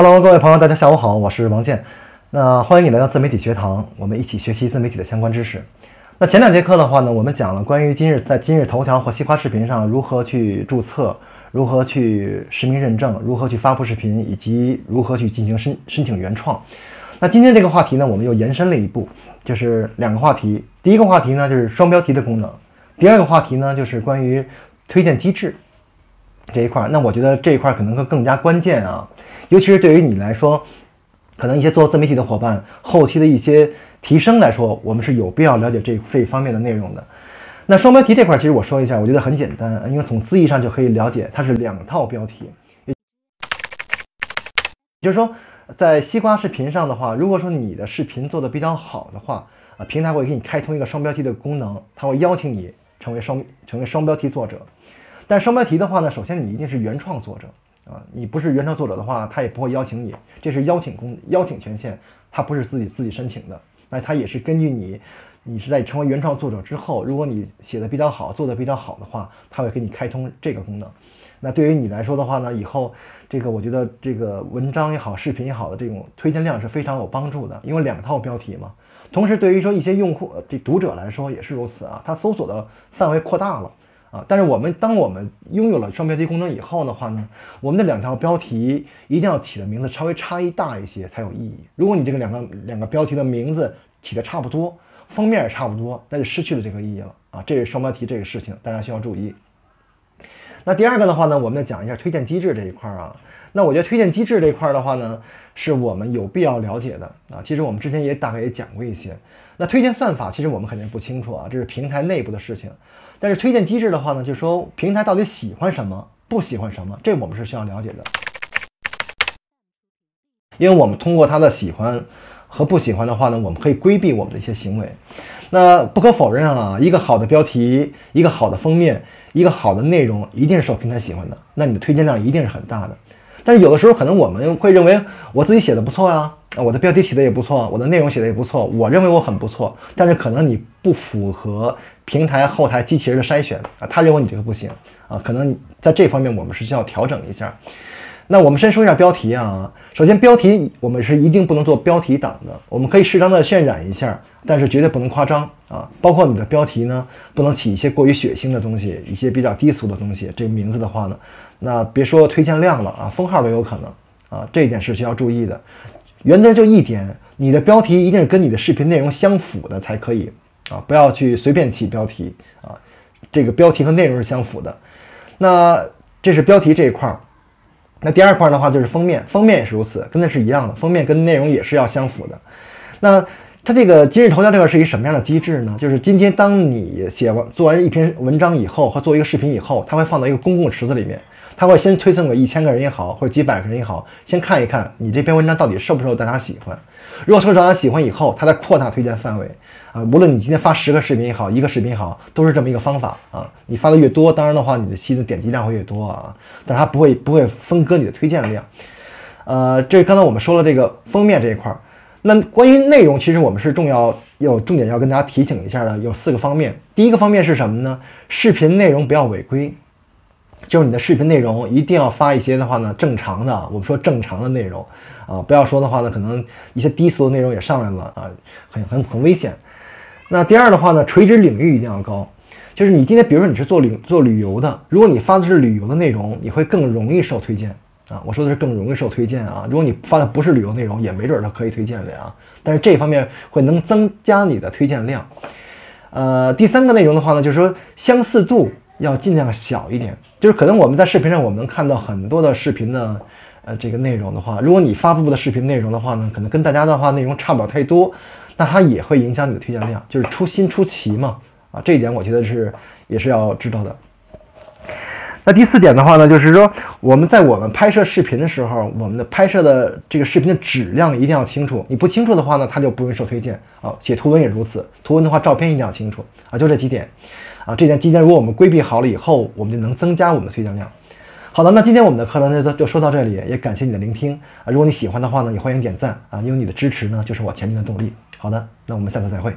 Hello，各位朋友，大家下午好，我是王健。那欢迎你来到自媒体学堂，我们一起学习自媒体的相关知识。那前两节课的话呢，我们讲了关于今日在今日头条或西瓜视频上如何去注册，如何去实名认证，如何去发布视频，以及如何去进行申申请原创。那今天这个话题呢，我们又延伸了一步，就是两个话题。第一个话题呢，就是双标题的功能；第二个话题呢，就是关于推荐机制这一块儿。那我觉得这一块儿可能更更加关键啊。尤其是对于你来说，可能一些做自媒体的伙伴，后期的一些提升来说，我们是有必要了解这这一方面的内容的。那双标题这块儿，其实我说一下，我觉得很简单，因为从字义上就可以了解，它是两套标题。也就是说，在西瓜视频上的话，如果说你的视频做的比较好的话，啊，平台会给你开通一个双标题的功能，它会邀请你成为双成为双标题作者。但双标题的话呢，首先你一定是原创作者。啊，你不是原创作者的话，他也不会邀请你，这是邀请公邀请权限，他不是自己自己申请的，那他也是根据你，你是在成为原创作者之后，如果你写的比较好，做的比较好的话，他会给你开通这个功能。那对于你来说的话呢，以后这个我觉得这个文章也好，视频也好的这种推荐量是非常有帮助的，因为两套标题嘛。同时，对于说一些用户这读者来说也是如此啊，他搜索的范围扩大了。啊，但是我们当我们拥有了双标题功能以后的话呢，我们的两条标题一定要起的名字稍微差异大一些才有意义。如果你这个两个两个标题的名字起的差不多，封面也差不多，那就失去了这个意义了啊！这是双标题这个事情，大家需要注意。那第二个的话呢，我们要讲一下推荐机制这一块啊。那我觉得推荐机制这一块的话呢，是我们有必要了解的啊。其实我们之前也大概也讲过一些。那推荐算法其实我们肯定不清楚啊，这是平台内部的事情。但是推荐机制的话呢，就是说平台到底喜欢什么，不喜欢什么，这我们是需要了解的。因为我们通过他的喜欢和不喜欢的话呢，我们可以规避我们的一些行为。那不可否认啊，一个好的标题，一个好的封面，一个好的内容，一定是受平台喜欢的，那你的推荐量一定是很大的。但是有的时候可能我们会认为我自己写的不错呀。我的标题写的也不错，我的内容写的也不错，我认为我很不错，但是可能你不符合平台后台机器人的筛选啊，他认为你这个不行啊，可能在这方面我们是需要调整一下。那我们先说一下标题啊，首先标题我们是一定不能做标题党的，我们可以适当的渲染一下，但是绝对不能夸张啊，包括你的标题呢，不能起一些过于血腥的东西，一些比较低俗的东西，这个名字的话呢，那别说推荐量了啊，封号都有可能啊，这一点是需要注意的。原则就一点，你的标题一定是跟你的视频内容相符的才可以啊，不要去随便起标题啊。这个标题和内容是相符的。那这是标题这一块儿。那第二块的话就是封面，封面也是如此，跟那是一样的，封面跟内容也是要相符的。那它这个今日头条这块是一个什么样的机制呢？就是今天当你写完做完一篇文章以后，和做一个视频以后，它会放到一个公共池子里面。他会先推送给一千个人也好，或者几百个人也好，先看一看你这篇文章到底受不受大家喜欢。如果受大家喜欢以后，他再扩大推荐范围啊。无论你今天发十个视频也好，一个视频也好，都是这么一个方法啊。你发的越多，当然的话，你的吸的点击量会越多啊。但是它不会不会分割你的推荐量。呃，这刚才我们说了这个封面这一块儿，那关于内容，其实我们是重要有重点要跟大家提醒一下的，有四个方面。第一个方面是什么呢？视频内容不要违规。就是你的视频内容一定要发一些的话呢，正常的，我们说正常的内容啊，不要说的话呢，可能一些低俗的内容也上来了啊，很很很危险。那第二的话呢，垂直领域一定要高，就是你今天比如说你是做旅做旅游的，如果你发的是旅游的内容，你会更容易受推荐啊。我说的是更容易受推荐啊。如果你发的不是旅游内容，也没准它可以推荐的啊。但是这方面会能增加你的推荐量。呃，第三个内容的话呢，就是说相似度。要尽量小一点，就是可能我们在视频上我们能看到很多的视频的，呃，这个内容的话，如果你发布的视频内容的话呢，可能跟大家的话内容差不了太多，那它也会影响你的推荐量，就是出新出奇嘛，啊，这一点我觉得是也是要知道的。那第四点的话呢，就是说我们在我们拍摄视频的时候，我们的拍摄的这个视频的质量一定要清楚，你不清楚的话呢，它就不容易受推荐啊。写图文也如此，图文的话照片一定要清楚啊，就这几点。啊，这点今天如果我们规避好了以后，我们就能增加我们的推荐量。好的，那今天我们的课程就就说到这里，也感谢你的聆听啊。如果你喜欢的话呢，也欢迎点赞啊，因为你的支持呢就是我前进的动力。好的，那我们下次再会。